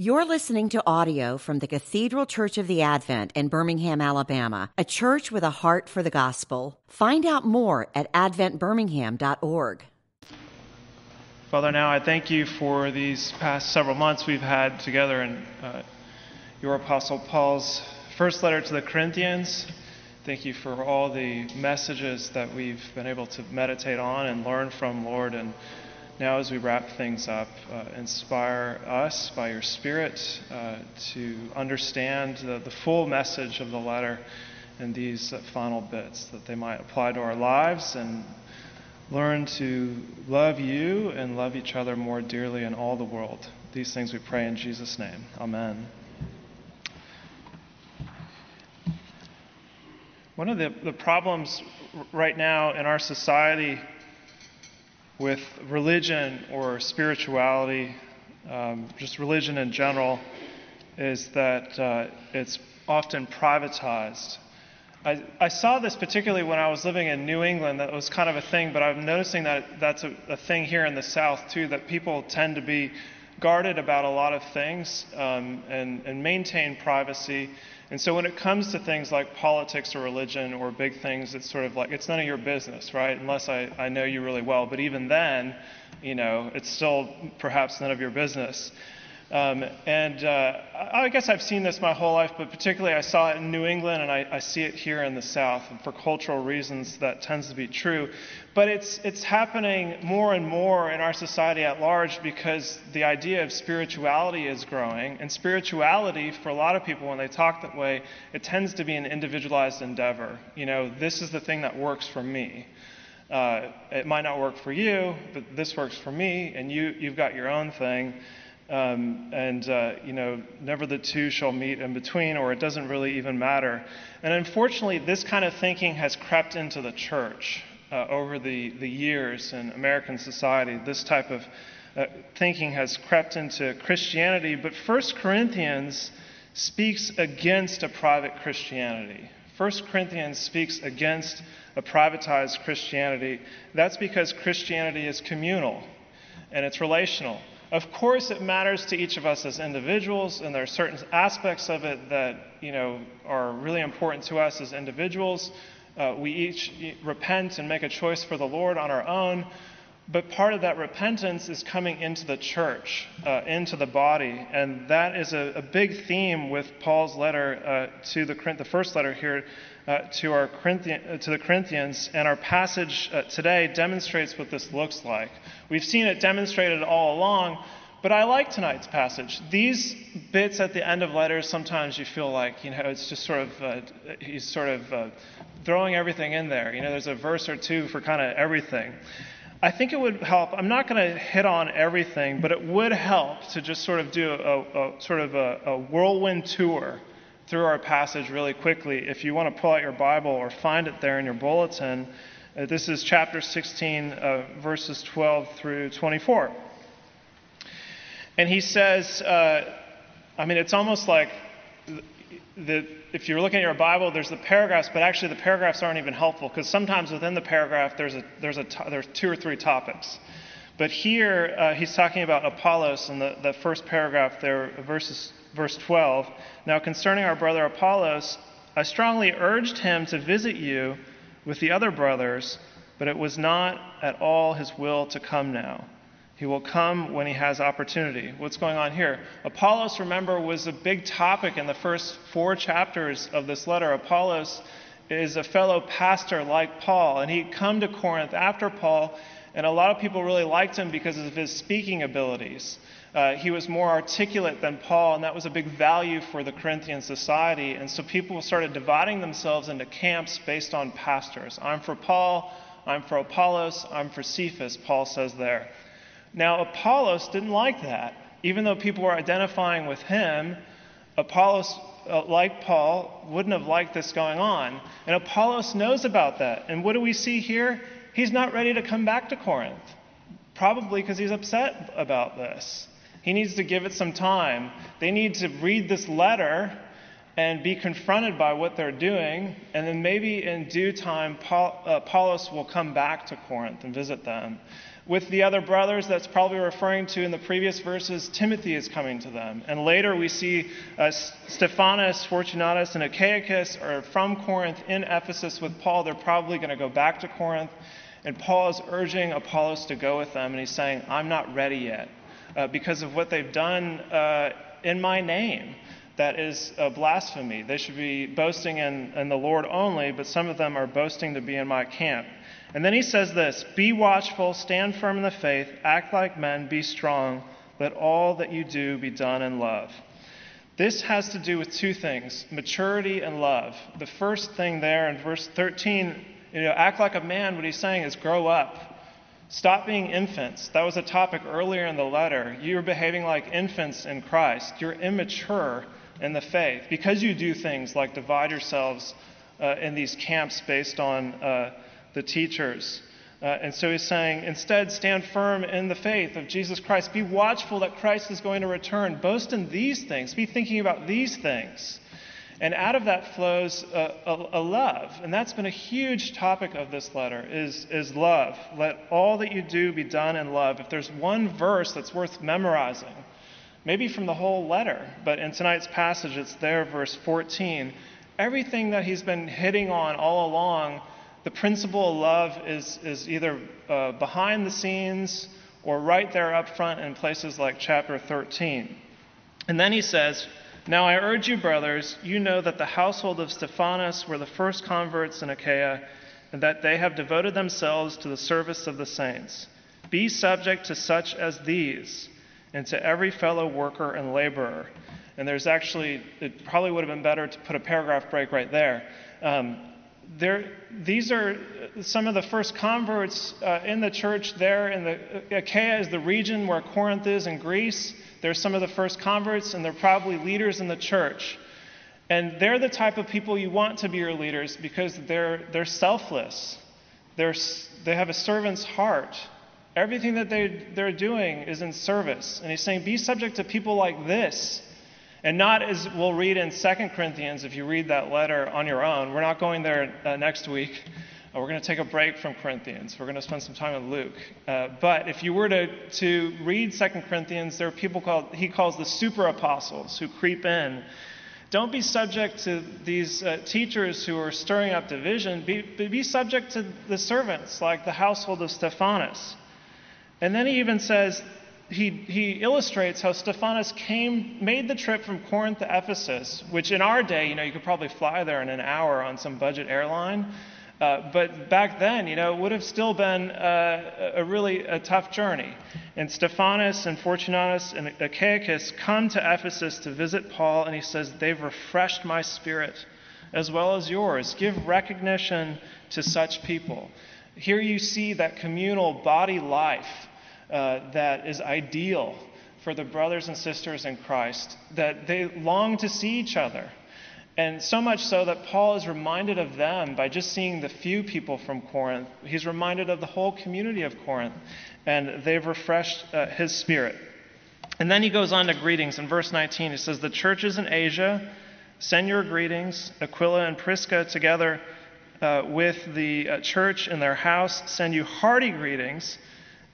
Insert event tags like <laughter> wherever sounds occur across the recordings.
You're listening to audio from the Cathedral Church of the Advent in Birmingham, Alabama, a church with a heart for the gospel. Find out more at adventbirmingham.org. Father, now I thank you for these past several months we've had together in uh, your Apostle Paul's first letter to the Corinthians. Thank you for all the messages that we've been able to meditate on and learn from, Lord. And now, as we wrap things up, uh, inspire us by your Spirit uh, to understand the, the, full message of the letter in these uh, final bits, that they might apply to our lives and learn to love you and love each other more dearly in all the world. These things we pray in Jesus' name. Amen. One of the, the problems right now in our society with religion or spirituality, um, just religion in general, is that uh, it's often privatized. I, I, saw this particularly when I was living in New England. That was kind of a thing, but I'm noticing that that's a, a thing here in the South too. That people tend to be guarded about a lot of things um, and, and maintain privacy. And so when it comes to things like politics or religion or big things, it's sort of like it's none of your business, right? Unless I, I know you really well. But even then, you know, it's still perhaps none of your business. Um, and uh, I guess I've seen this my whole life, but particularly I saw it in New England and I, I, see it here in the South. And for cultural reasons, that tends to be true. But it's, it's happening more and more in our society at large because the idea of spirituality is growing. And spirituality, for a lot of people, when they talk that way, it tends to be an individualized endeavor. You know, this is the thing that works for me. Uh, it might not work for you, but this works for me, and you, you've got your own thing. Um, and, uh, you know, never the two shall meet in between, or it doesn't really even matter. And unfortunately, this kind of thinking has crept into the church uh, over the, the years in American society. This type of uh, thinking has crept into Christianity. But 1 Corinthians speaks against a private Christianity. 1 Corinthians speaks against a privatized Christianity. That's because Christianity is communal and it's relational. Of course, it matters to each of us as individuals, and there are certain aspects of it that you know are really important to us as individuals. Uh, we each repent and make a choice for the Lord on our own, but part of that repentance is coming into the church, uh, into the body, and that is a, a big theme with Paul's letter uh, to the the first letter here uh, to our Corinthian, uh, to the Corinthians, and our passage uh, today demonstrates what this looks like. We've seen it demonstrated all along, but I like tonight's passage. These bits at the end of letters, sometimes you feel like, you know, it's just sort of, uh, he's sort of throwing everything in there. You know, there's a verse or two for kind of everything. I think it would help. I'm not going to hit on everything, but it would help to just sort of do a, a sort of a, a whirlwind tour through our passage really quickly. If you want to pull out your Bible or find it there in your bulletin, uh, this is chapter 16, uh, verses 12 through 24. And he says, uh, I mean, it's almost like the, if you're looking at your Bible, there's the paragraphs, but actually the paragraphs aren't even helpful because sometimes within the paragraph there's a, there's a there's two or three topics. But here uh, he's talking about Apollos in the, the first paragraph there, verses verse 12. Now, concerning our brother Apollos, I strongly urged him to visit you with the other brothers, but it was not at all his will to come now. He will come when he has opportunity. What's going on here? Apollos, remember, was a big topic in the first four chapters of this letter. Apollos is a fellow pastor like Paul, and he'd come to Corinth after Paul, and a lot of people really liked him because of his speaking abilities. Uh, he was more articulate than Paul, and that was a big value for the Corinthian society. And so people started dividing themselves into camps based on pastors. I'm for Paul, I'm for Apollos, I'm for Cephas, Paul says there. Now, Apollos didn't like that. Even though people were identifying with him, Apollos, uh, like Paul, wouldn't have liked this going on. And Apollos knows about that. And what do we see here? He's not ready to come back to Corinth, probably because he's upset about this. He needs to give it some time. They need to read this letter and be confronted by what they're doing, and then maybe in due time, Paul, uh, Apollos will come back to Corinth and visit them. With the other brothers, that's probably referring to in the previous verses, Timothy is coming to them. And later we see uh, Stephanas, Fortunatus, and Achaicus are from Corinth in Ephesus with Paul. They're probably going to go back to Corinth. And Paul is urging Apollos to go with them, and he's saying, I'm not ready yet uh, because of what they've done uh, in my name. That is a blasphemy. They should be boasting in, in the Lord only, but some of them are boasting to be in my camp. And then he says this Be watchful, stand firm in the faith, act like men, be strong. Let all that you do be done in love. This has to do with two things maturity and love. The first thing there in verse 13, you know, act like a man, what he's saying is grow up. Stop being infants. That was a topic earlier in the letter. You're behaving like infants in Christ. You're immature in the faith because you do things like divide yourselves uh, in these camps based on uh, the teachers. Uh, and so he's saying, instead, stand firm in the faith of Jesus Christ. Be watchful that Christ is going to return. Boast in these things. Be thinking about these things. And out of that flows a, a, a, love. And that's been a huge topic of this letter is, is love. Let all that you do be done in love. If there's one verse that's worth memorizing, maybe from the whole letter, but in tonight's passage it's there, verse 14. Everything that he's been hitting on all along, the principle of love is, is either uh, behind the scenes or right there up front in places like chapter 13. And then he says, now I urge you, brothers, you know that the household of Stephanas were the first converts in Achaia, and that they have devoted themselves to the service of the saints. Be subject to such as these, and to every fellow worker and laborer. And there's actually, it probably would have been better to put a paragraph break right there. Um, there, these are some of the first converts uh, in the church there in the Achaia is the region where Corinth is in Greece. They're some of the first converts, and they're probably leaders in the church. And they're the type of people you want to be your leaders because they're, they're selfless. They're, they have a servant's heart. Everything that they, they're doing is in service. And he's saying, be subject to people like this. And not as we'll read in 2 Corinthians, if you read that letter on your own. We're not going there uh, next week. Uh, we're going to take a break from Corinthians. We're going to spend some time in Luke. Uh, but if you were to, to read 2 Corinthians, there are people called, he calls the super apostles who creep in. Don't be subject to these uh, teachers who are stirring up division. Be, be subject to the servants, like the household of Stephanas. And then he even says, he, he illustrates how Stephanas came, made the trip from Corinth to Ephesus, which in our day, you know, you could probably fly there in an hour on some budget airline. Uh, but back then, you know, it would have still been uh, a really a tough journey. And Stephanas and Fortunatus and Achaicus come to Ephesus to visit Paul, and he says, They've refreshed my spirit as well as yours. Give recognition to such people. Here you see that communal body life uh, that is ideal for the brothers and sisters in Christ, that they long to see each other. And so much so that Paul is reminded of them by just seeing the few people from Corinth. He's reminded of the whole community of Corinth, and they've refreshed uh, his spirit. And then he goes on to greetings. In verse 19, he says, The churches in Asia send your greetings. Aquila and Prisca, together uh, with the uh, church in their house, send you hearty greetings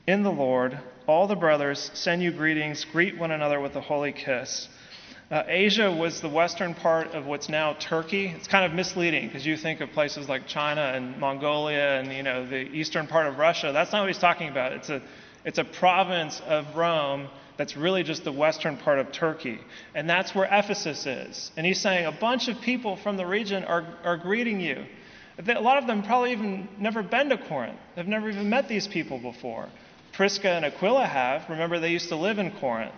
in the Lord. All the brothers send you greetings. Greet one another with a holy kiss. Uh, Asia was the western part of what's now Turkey. It's kind of misleading because you think of places like China and Mongolia and you know the eastern part of Russia. That's not what he's talking about. It's a it's a province of Rome that's really just the western part of Turkey. And that's where Ephesus is. And he's saying a bunch of people from the region are, are greeting you. A lot of them probably even never been to Corinth. They've never even met these people before. Prisca and Aquila have. Remember, they used to live in Corinth.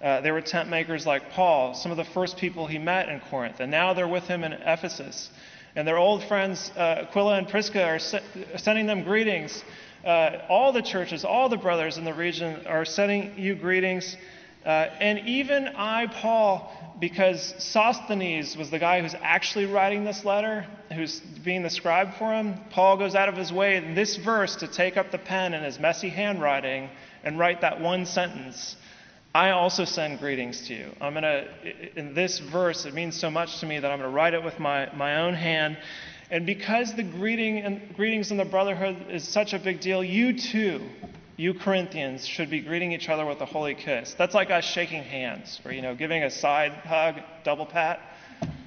Uh, they were tent makers like Paul, some of the first people he met in Corinth, and now they're with him in Ephesus. And their old friends, uh, Aquila and Prisca, are se- sending them greetings. Uh, all the churches, all the brothers in the region are sending you greetings. Uh, and even I, Paul, because Sosthenes was the guy who's actually writing this letter, who's being the scribe for him, Paul goes out of his way in this verse to take up the pen in his messy handwriting and write that one sentence I also send greetings to you. I'm going to, in this verse, it means so much to me that I'm going to write it with my, my own hand. And because the greeting and greetings in the brotherhood is such a big deal, you too you Corinthians should be greeting each other with a holy kiss. That's like us shaking hands, or you know, giving a side hug, double pat,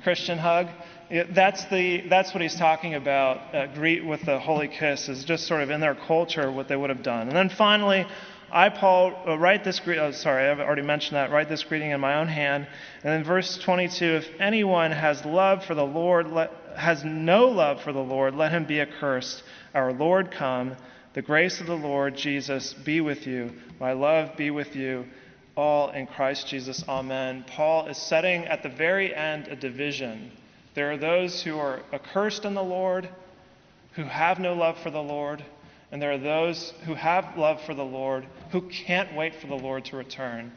Christian hug. That's the that's what he's talking about. Uh, greet with the holy kiss is just sort of in their culture what they would have done. And then finally, I Paul uh, write this. Oh, sorry, I've already mentioned that. Write this greeting in my own hand. And then verse 22: If anyone has love for the Lord, let, has no love for the Lord, let him be accursed. Our Lord come. The grace of the Lord Jesus be with you. My love be with you all in Christ Jesus. Amen. Paul is setting at the very end a division. There are those who are accursed in the Lord, who have no love for the Lord, and there are those who have love for the Lord, who can't wait for the Lord to return.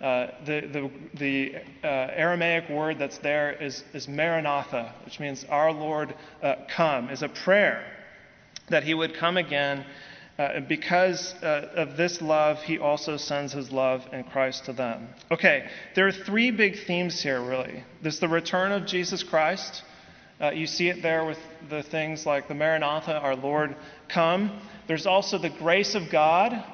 Uh, the the, the uh, Aramaic word that's there is, is Maranatha, which means our Lord uh, come, is a prayer that he would come again. Uh, because uh, of this love, he also sends his love in Christ to them. Okay, there are three big themes here, really. There's the return of Jesus Christ. Uh, you see it there with the things like the Maranatha, our Lord come. There's also the grace of God.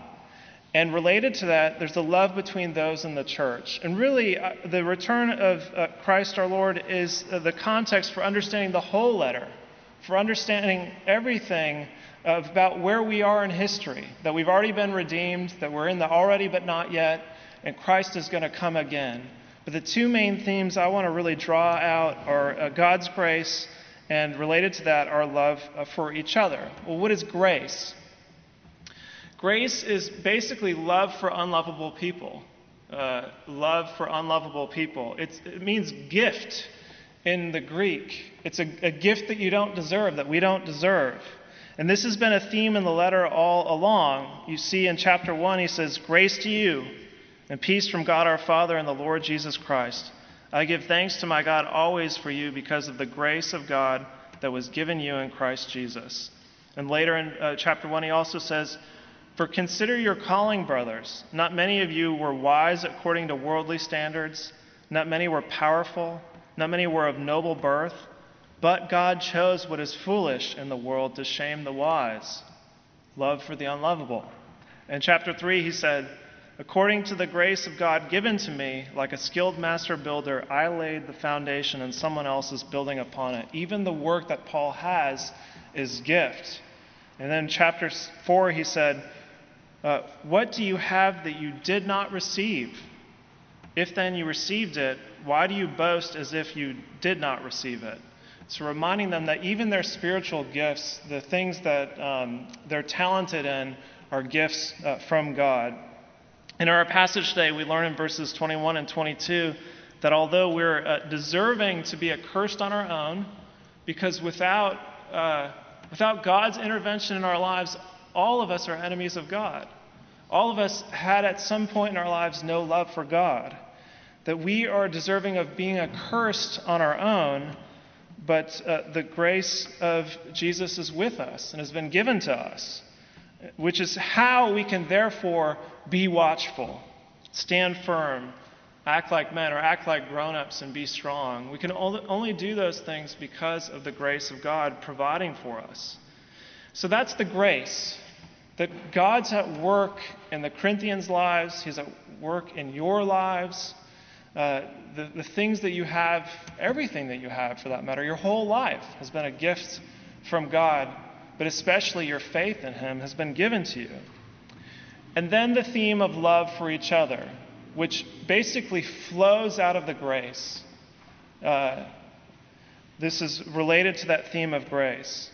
And related to that, there's the love between those in the church. And really, uh, the return of uh, Christ our Lord is uh, the context for understanding the whole letter for understanding everything about where we are in history, that we've already been redeemed, that we're in the already but not yet, and Christ is going to come again. But the two main themes I want to really draw out are uh, God's grace, and related to that, our love uh, for each other. Well, what is grace? Grace is basically love for unlovable people. Uh, love for unlovable people. It's, it means gift in the Greek. It's a, a, gift that you don't deserve, that we don't deserve. And this has been a theme in the letter all along. You see in chapter 1, he says, Grace to you and peace from God our Father and the Lord Jesus Christ. I give thanks to my God always for you because of the grace of God that was given you in Christ Jesus. And later in uh, chapter 1, he also says, For consider your calling, brothers. Not many of you were wise according to worldly standards, not many were powerful. Not many were of noble birth, but God chose what is foolish in the world to shame the wise. Love for the unlovable. In chapter 3, he said, According to the grace of God given to me, like a skilled master builder, I laid the foundation and someone else is building upon it. Even the work that Paul has is gift. And then chapter 4, he said, uh, What do you have that you did not receive? If then you received it, why do you boast as if you did not receive it? So, reminding them that even their spiritual gifts, the things that um, they're talented in, are gifts uh, from God. In our passage today, we learn in verses 21 and 22 that although we're uh, deserving to be accursed on our own, because without, uh, without God's intervention in our lives, all of us are enemies of God. All of us had at some point in our lives no love for God. That we are deserving of being accursed on our own, but uh, the grace of Jesus is with us and has been given to us, which is how we can therefore be watchful, stand firm, act like men, or act like grown ups and be strong. We can only do those things because of the grace of God providing for us. So that's the grace that God's at work in the Corinthians' lives, He's at work in your lives. Uh, the, the things that you have, everything that you have for that matter, your whole life has been a gift from God, but especially your faith in Him has been given to you. And then the theme of love for each other, which basically flows out of the grace. Uh, this is related to that theme of grace.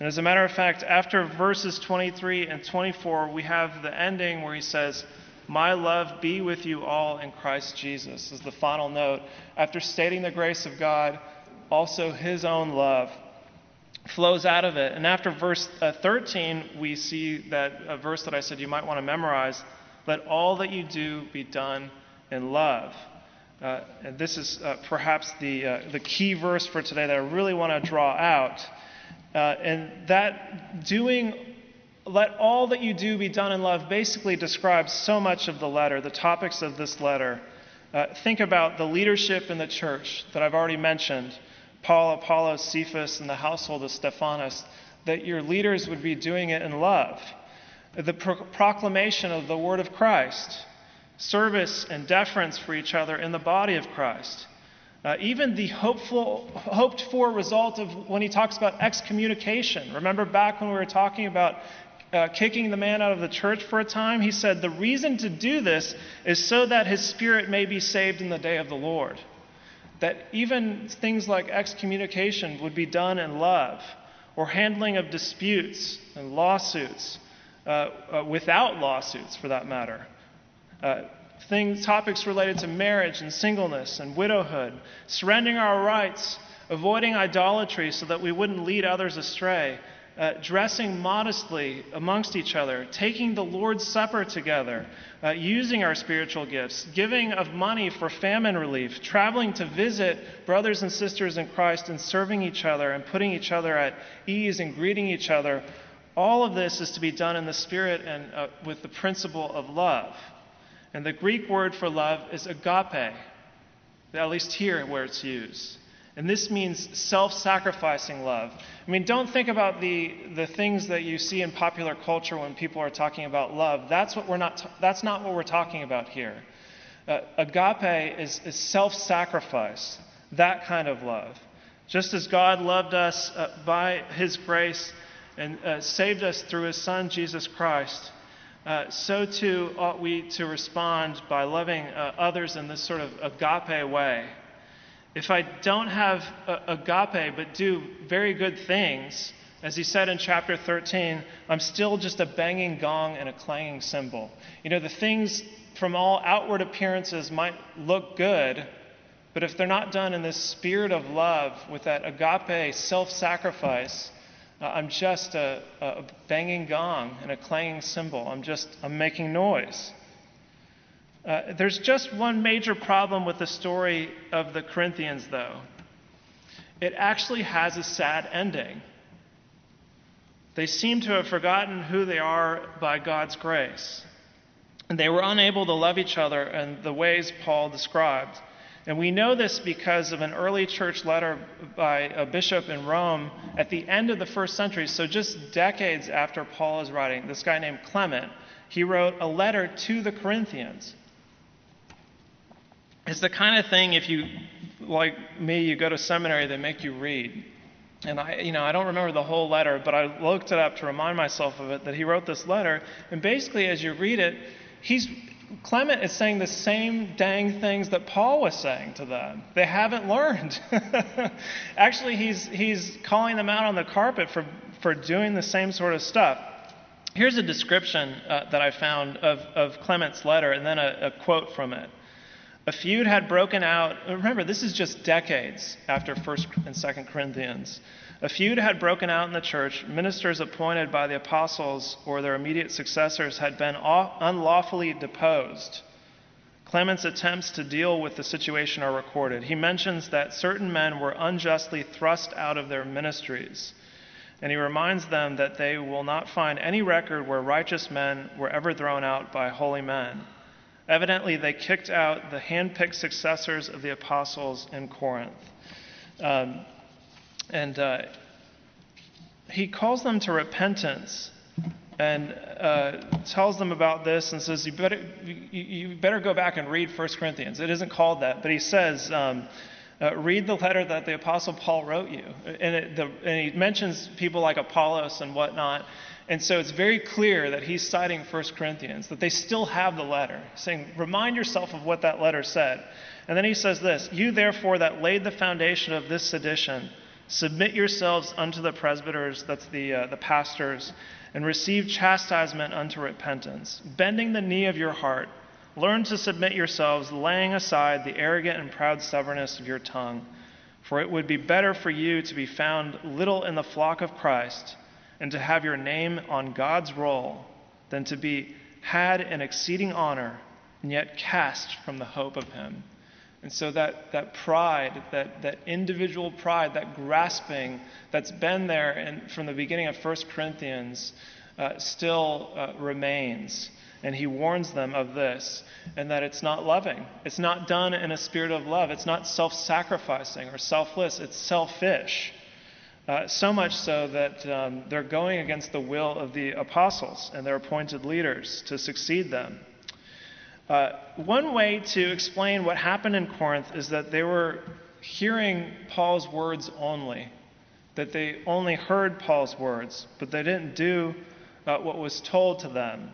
And as a matter of fact, after verses 23 and 24, we have the ending where he says, My love be with you all in Christ Jesus, is the final note. After stating the grace of God, also his own love flows out of it. And after verse uh, 13, we see that a verse that I said you might want to memorize let all that you do be done in love. Uh, and this is uh, perhaps the, uh, the key verse for today that I really want to draw out. Uh, and that doing, let all that you do be done in love, basically describes so much of the letter, the topics of this letter. Uh, think about the leadership in the church that I've already mentioned Paul, Apollos, Cephas, and the household of Stephanas, that your leaders would be doing it in love. the pro- proclamation of the word of Christ, service and deference for each other in the body of Christ. Uh, even the hopeful, hoped for result of when he talks about excommunication. Remember back when we were talking about uh, kicking the man out of the church for a time? He said, The reason to do this is so that his spirit may be saved in the day of the Lord. That even things like excommunication would be done in love, or handling of disputes and lawsuits, uh, uh, without lawsuits for that matter. Things, topics related to marriage and singleness and widowhood, surrendering our rights, avoiding idolatry so that we wouldn't lead others astray, uh, dressing modestly amongst each other, taking the Lord's Supper together, uh, using our spiritual gifts, giving of money for famine relief, traveling to visit brothers and sisters in Christ, and serving each other and putting each other at ease and greeting each other. All of this is to be done in the Spirit and uh, with the principle of love. And the Greek word for love is agape, at least here where it's used. And this means self sacrificing love. I mean, don't think about the, the things that you see in popular culture when people are talking about love. That's, what we're not, that's not what we're talking about here. Uh, agape is, is self sacrifice, that kind of love. Just as God loved us uh, by his grace and uh, saved us through his Son, Jesus Christ, uh, so too ought we to respond by loving uh, others in this sort of agape way. If I don't have uh, agape but do very good things, as he said in chapter 13, I'm still just a banging gong and a clanging cymbal. You know, the things from all outward appearances might look good, but if they're not done in this spirit of love, with that agape self sacrifice, I'm just a, a banging gong and a clanging cymbal. I'm just I'm making noise. Uh, there's just one major problem with the story of the Corinthians, though. It actually has a sad ending. They seem to have forgotten who they are by God's grace. And they were unable to love each other in the ways Paul described. And we know this because of an early church letter by a bishop in Rome at the end of the first century, so just decades after Paul is writing. This guy named Clement, he wrote a letter to the Corinthians. It's the kind of thing, if you, like me, you go to seminary, they make you read. And I, you know, I don't remember the whole letter, but I looked it up to remind myself of it that he wrote this letter. And basically, as you read it, he's Clement is saying the same dang things that Paul was saying to them. They haven't learned. <laughs> Actually, he's, he's calling them out on the carpet for, for doing the same sort of stuff. Here's a description uh, that I found of, of Clement's letter and then a, a quote from it. A feud had broken out. Remember, this is just decades after 1st and 2nd Corinthians. A feud had broken out in the church. Ministers appointed by the apostles or their immediate successors had been unlawfully deposed. Clement's attempts to deal with the situation are recorded. He mentions that certain men were unjustly thrust out of their ministries. And he reminds them that they will not find any record where righteous men were ever thrown out by holy men. Evidently, they kicked out the handpicked successors of the apostles in Corinth. Um, and uh, he calls them to repentance and uh, tells them about this and says, you better, you, better go back and read 1 Corinthians. It isn't called that, but he says, um, uh, read the letter that the Apostle Paul wrote you. And, it, the, and, he mentions people like Apollos and whatnot. And so it's very clear that he's citing 1 Corinthians, that they still have the letter, saying, remind yourself of what that letter said. And then he says this You therefore that laid the foundation of this sedition, Submit yourselves unto the presbyters, that's the, uh, the pastors, and receive chastisement unto repentance. Bending the knee of your heart, learn to submit yourselves, laying aside the arrogant and proud stubbornness of your tongue. For it would be better for you to be found little in the flock of Christ and to have your name on God's roll than to be had in exceeding honor and yet cast from the hope of Him. And so that, that pride, that, that individual pride, that grasping that's been there from the beginning of 1 Corinthians uh, still uh, remains. And he warns them of this, and that it's not loving. It's not done in a spirit of love. It's not self sacrificing or selfless. It's selfish. Uh, so much so that um, they're going against the will of the apostles and their appointed leaders to succeed them. Uh, one way to explain what happened in Corinth is that they were hearing Paul's words only, that they only heard Paul's words, but they didn't do uh, what was told to them.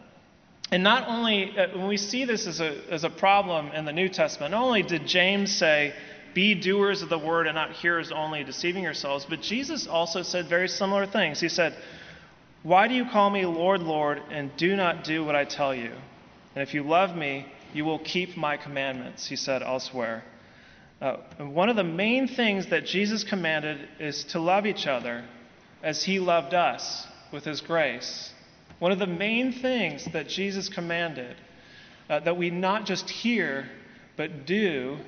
And not only, uh, when we see this as a, as a problem in the New Testament, not only did James say, be doers of the word and not hearers only, deceiving yourselves, but Jesus also said very similar things. He said, Why do you call me Lord, Lord, and do not do what I tell you? And if you love me, you will keep my commandments, he said elsewhere. Uh, one of the main things that Jesus commanded is to love each other as he loved us with his grace. One of the main things that Jesus commanded uh, that we not just hear, but do,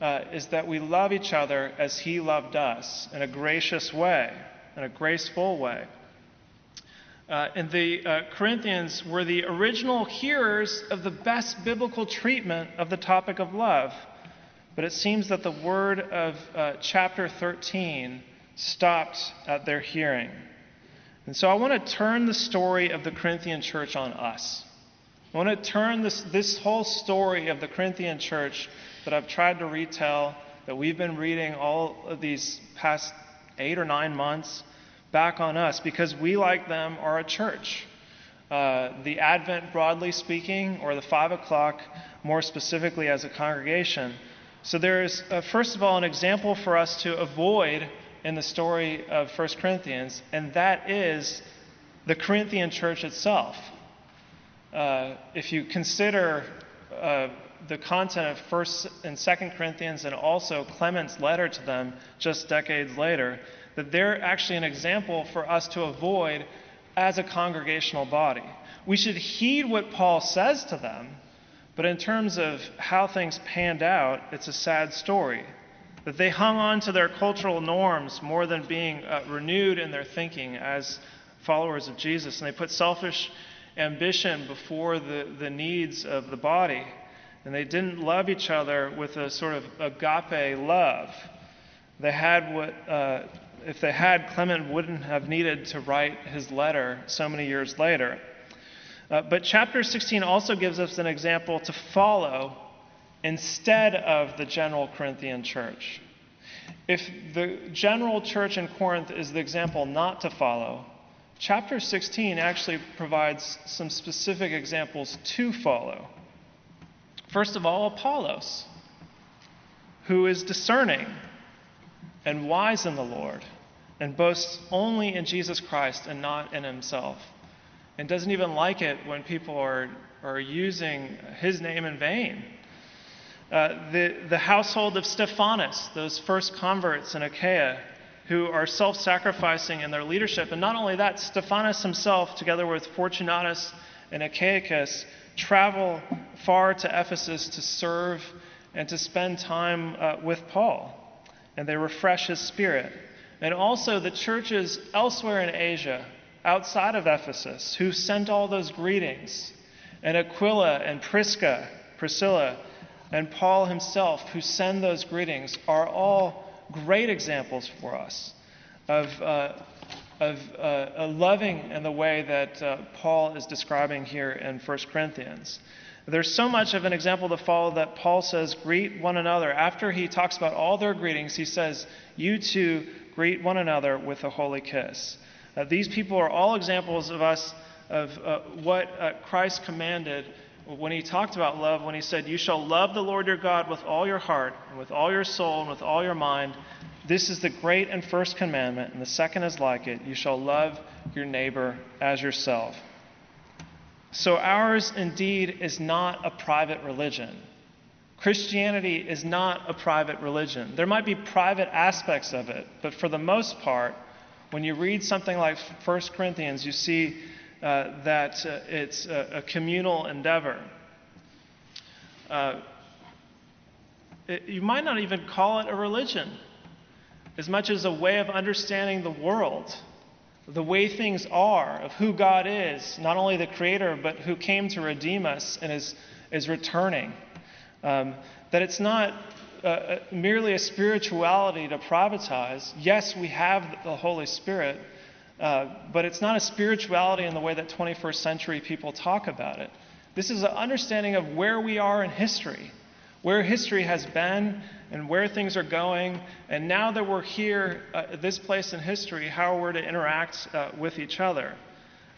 uh, is that we love each other as He loved us in a gracious way, in a graceful way. Uh, and the uh, Corinthians were the original hearers of the best biblical treatment of the topic of love. But it seems that the word of uh, chapter 13 stopped at their hearing. And so I want to turn the story of the Corinthian church on us. I want to turn this, this whole story of the Corinthian church that I've tried to retell, that we've been reading all of these past eight or nine months, back on us because we, like them, are a church. Uh, the Advent, broadly speaking, or the five o'clock, more specifically as a congregation. So there is, uh, first of all, an example for us to avoid in the story of 1 Corinthians, and that is the Corinthian church itself. Uh, if you consider uh, the content of 1st and 2nd Corinthians and also Clement's letter to them just decades later, that they're actually an example for us to avoid as a congregational body. We should heed what Paul says to them, but in terms of how things panned out, it's a sad story that they hung on to their cultural norms more than being uh, renewed in their thinking as followers of Jesus. And they put selfish ambition before the, the needs of the body. And they didn't love each other with a sort of agape love. They had what, uh, if they had, Clement wouldn't have needed to write his letter so many years later. Uh, but chapter 16 also gives us an example to follow instead of the general Corinthian church. If the general church in Corinth is the example not to follow, chapter 16 actually provides some specific examples to follow. First of all, Apollos, who is discerning and wise in the Lord and boasts only in Jesus Christ and not in himself, and doesn't even like it when people are, are using his name in vain. Uh, the, the household of Stephanas, those first converts in Achaia, who are self sacrificing in their leadership. And not only that, Stephanas himself, together with Fortunatus and Achaicus, travel far to Ephesus to serve and to spend time uh, with Paul. And they refresh his spirit. And also the churches elsewhere in Asia, outside of Ephesus, who sent all those greetings, and Aquila and Prisca, Priscilla, and Paul himself, who send those greetings, are all great examples for us of, uh, of uh, loving in the way that uh, Paul is describing here in 1 Corinthians. There's so much of an example to follow that Paul says, greet one another. After he talks about all their greetings, he says, You too greet one another with a holy kiss. Uh, these people are all examples of us, of uh, what uh, Christ commanded when he talked about love, when he said, You shall love the Lord your God with all your heart, and with all your soul, and with all your mind. This is the great and first commandment, and the second is like it. You shall love your neighbor as yourself. So, ours indeed is not a private religion. Christianity is not a private religion. There might be private aspects of it, but for the most part, when you read something like 1 Corinthians, you see uh, that uh, it's a, a, communal endeavor. Uh, it, you might not even call it a religion as much as a way of understanding the world, the way things are, of who God is, not only the Creator, but who came to redeem us and is, is returning. Um, that it's not uh, merely a spirituality to privatize. Yes, we have the Holy Spirit, uh, but it's not a spirituality in the way that 21st century people talk about it. This is an understanding of where we are in history, where history has been, and where things are going. And now that we're here uh, this place in history, how we're to interact uh, with each other.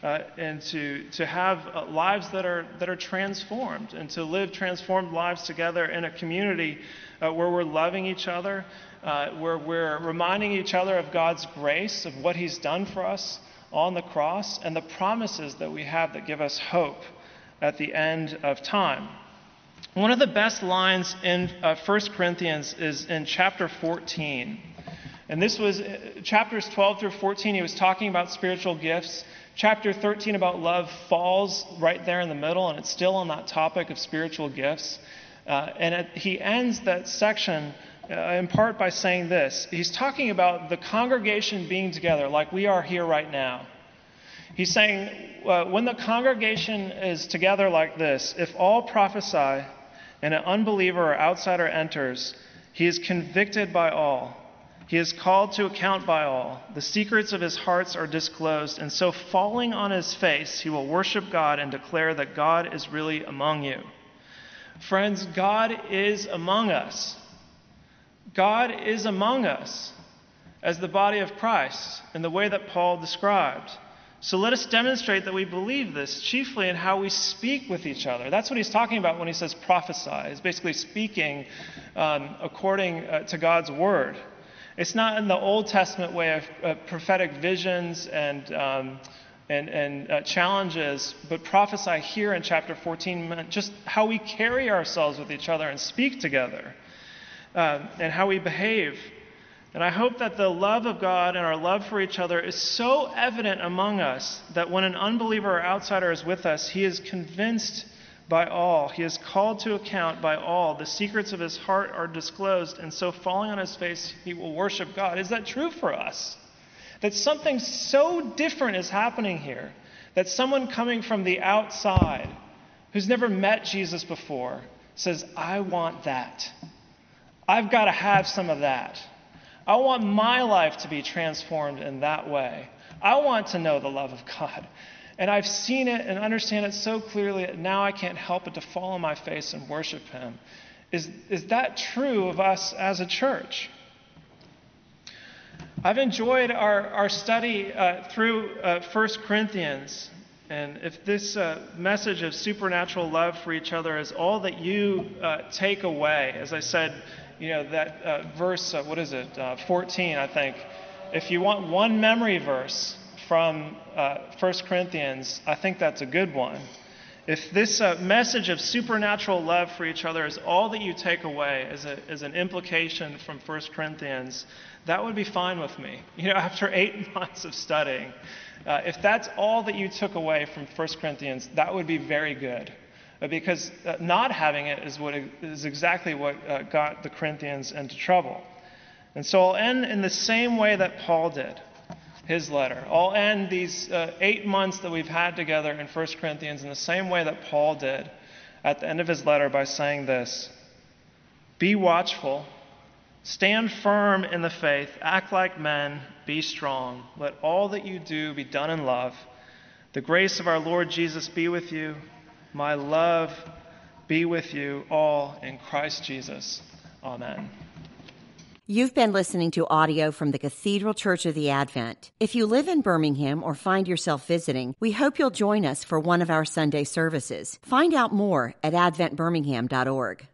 Uh, and to, to have uh, lives that are, that are transformed and to live transformed lives together in a community uh, where we're loving each other, uh, where we're reminding each other of God's grace, of what He's done for us on the cross, and the promises that we have that give us hope at the end of time. One of the best lines in uh, 1 Corinthians is in chapter 14. And this was uh, chapters 12 through 14, he was talking about spiritual gifts. Chapter 13 about love falls right there in the middle, and it's still on that topic of spiritual gifts. Uh, and it, he ends that section uh, in part by saying this. He's talking about the congregation being together, like we are here right now. He's saying, uh, when the congregation is together like this, if all prophesy and an unbeliever or outsider enters, he is convicted by all. He is called to account by all. The secrets of his hearts are disclosed, and so falling on his face, he will worship God and declare that God is really among you. Friends, God is among us. God is among us as the body of Christ in the way that Paul described. So let us demonstrate that we believe this, chiefly in how we speak with each other. That's what he's talking about when he says prophesy. He's basically speaking um, according uh, to God's word. It's not in the Old Testament way of uh, prophetic visions and, um, and, and uh, challenges, but prophesy here in chapter 14 meant just how we carry ourselves with each other and speak together, uh, and how we behave and I hope that the love of God and our love for each other is so evident among us that when an unbeliever or outsider is with us, he is convinced by all. He is called to account by all. The secrets of his heart are disclosed, and so falling on his face, he will worship God. Is that true for us? That something so different is happening here. That someone coming from the outside, who's never met Jesus before, says, I want that. I've got to have some of that. I want my life to be transformed in that way. I want to know the love of God. And I've seen it and understand it so clearly that now I can't help but to fall on my face and worship Him. Is, is that true of us as a church? I've enjoyed our, our study uh, through uh, 1 Corinthians. And if this uh, message of supernatural love for each other is all that you uh, take away, as I said, you know, that uh, verse, uh, what is it, uh, 14, I think. If you want one memory verse from uh, 1 Corinthians, I think that's a good one. If this uh, message of supernatural love for each other is all that you take away as, a, as an implication from 1 Corinthians, that would be fine with me. <laughs> You know, after eight <laughs> months of studying, uh, if that's all that you took away from 1 Corinthians, that would be very good. Uh, because uh, not having it is, what, is exactly what uh, got the Corinthians into trouble. And so I'll end in the same way that Paul did his letter. I'll end these uh, eight months that we've had together in 1 Corinthians in the same way that Paul did at the end of his letter by saying this Be watchful, stand firm in the faith, act like men, be strong. Let all that you do be done in love. The grace of our Lord Jesus be with you. My love be with you all in Christ Jesus. Amen. You've been listening to audio from the Cathedral Church of the Advent. If you live in Birmingham or find yourself visiting, we hope you'll join us for one of our Sunday services. Find out more at adventbirmingham.org.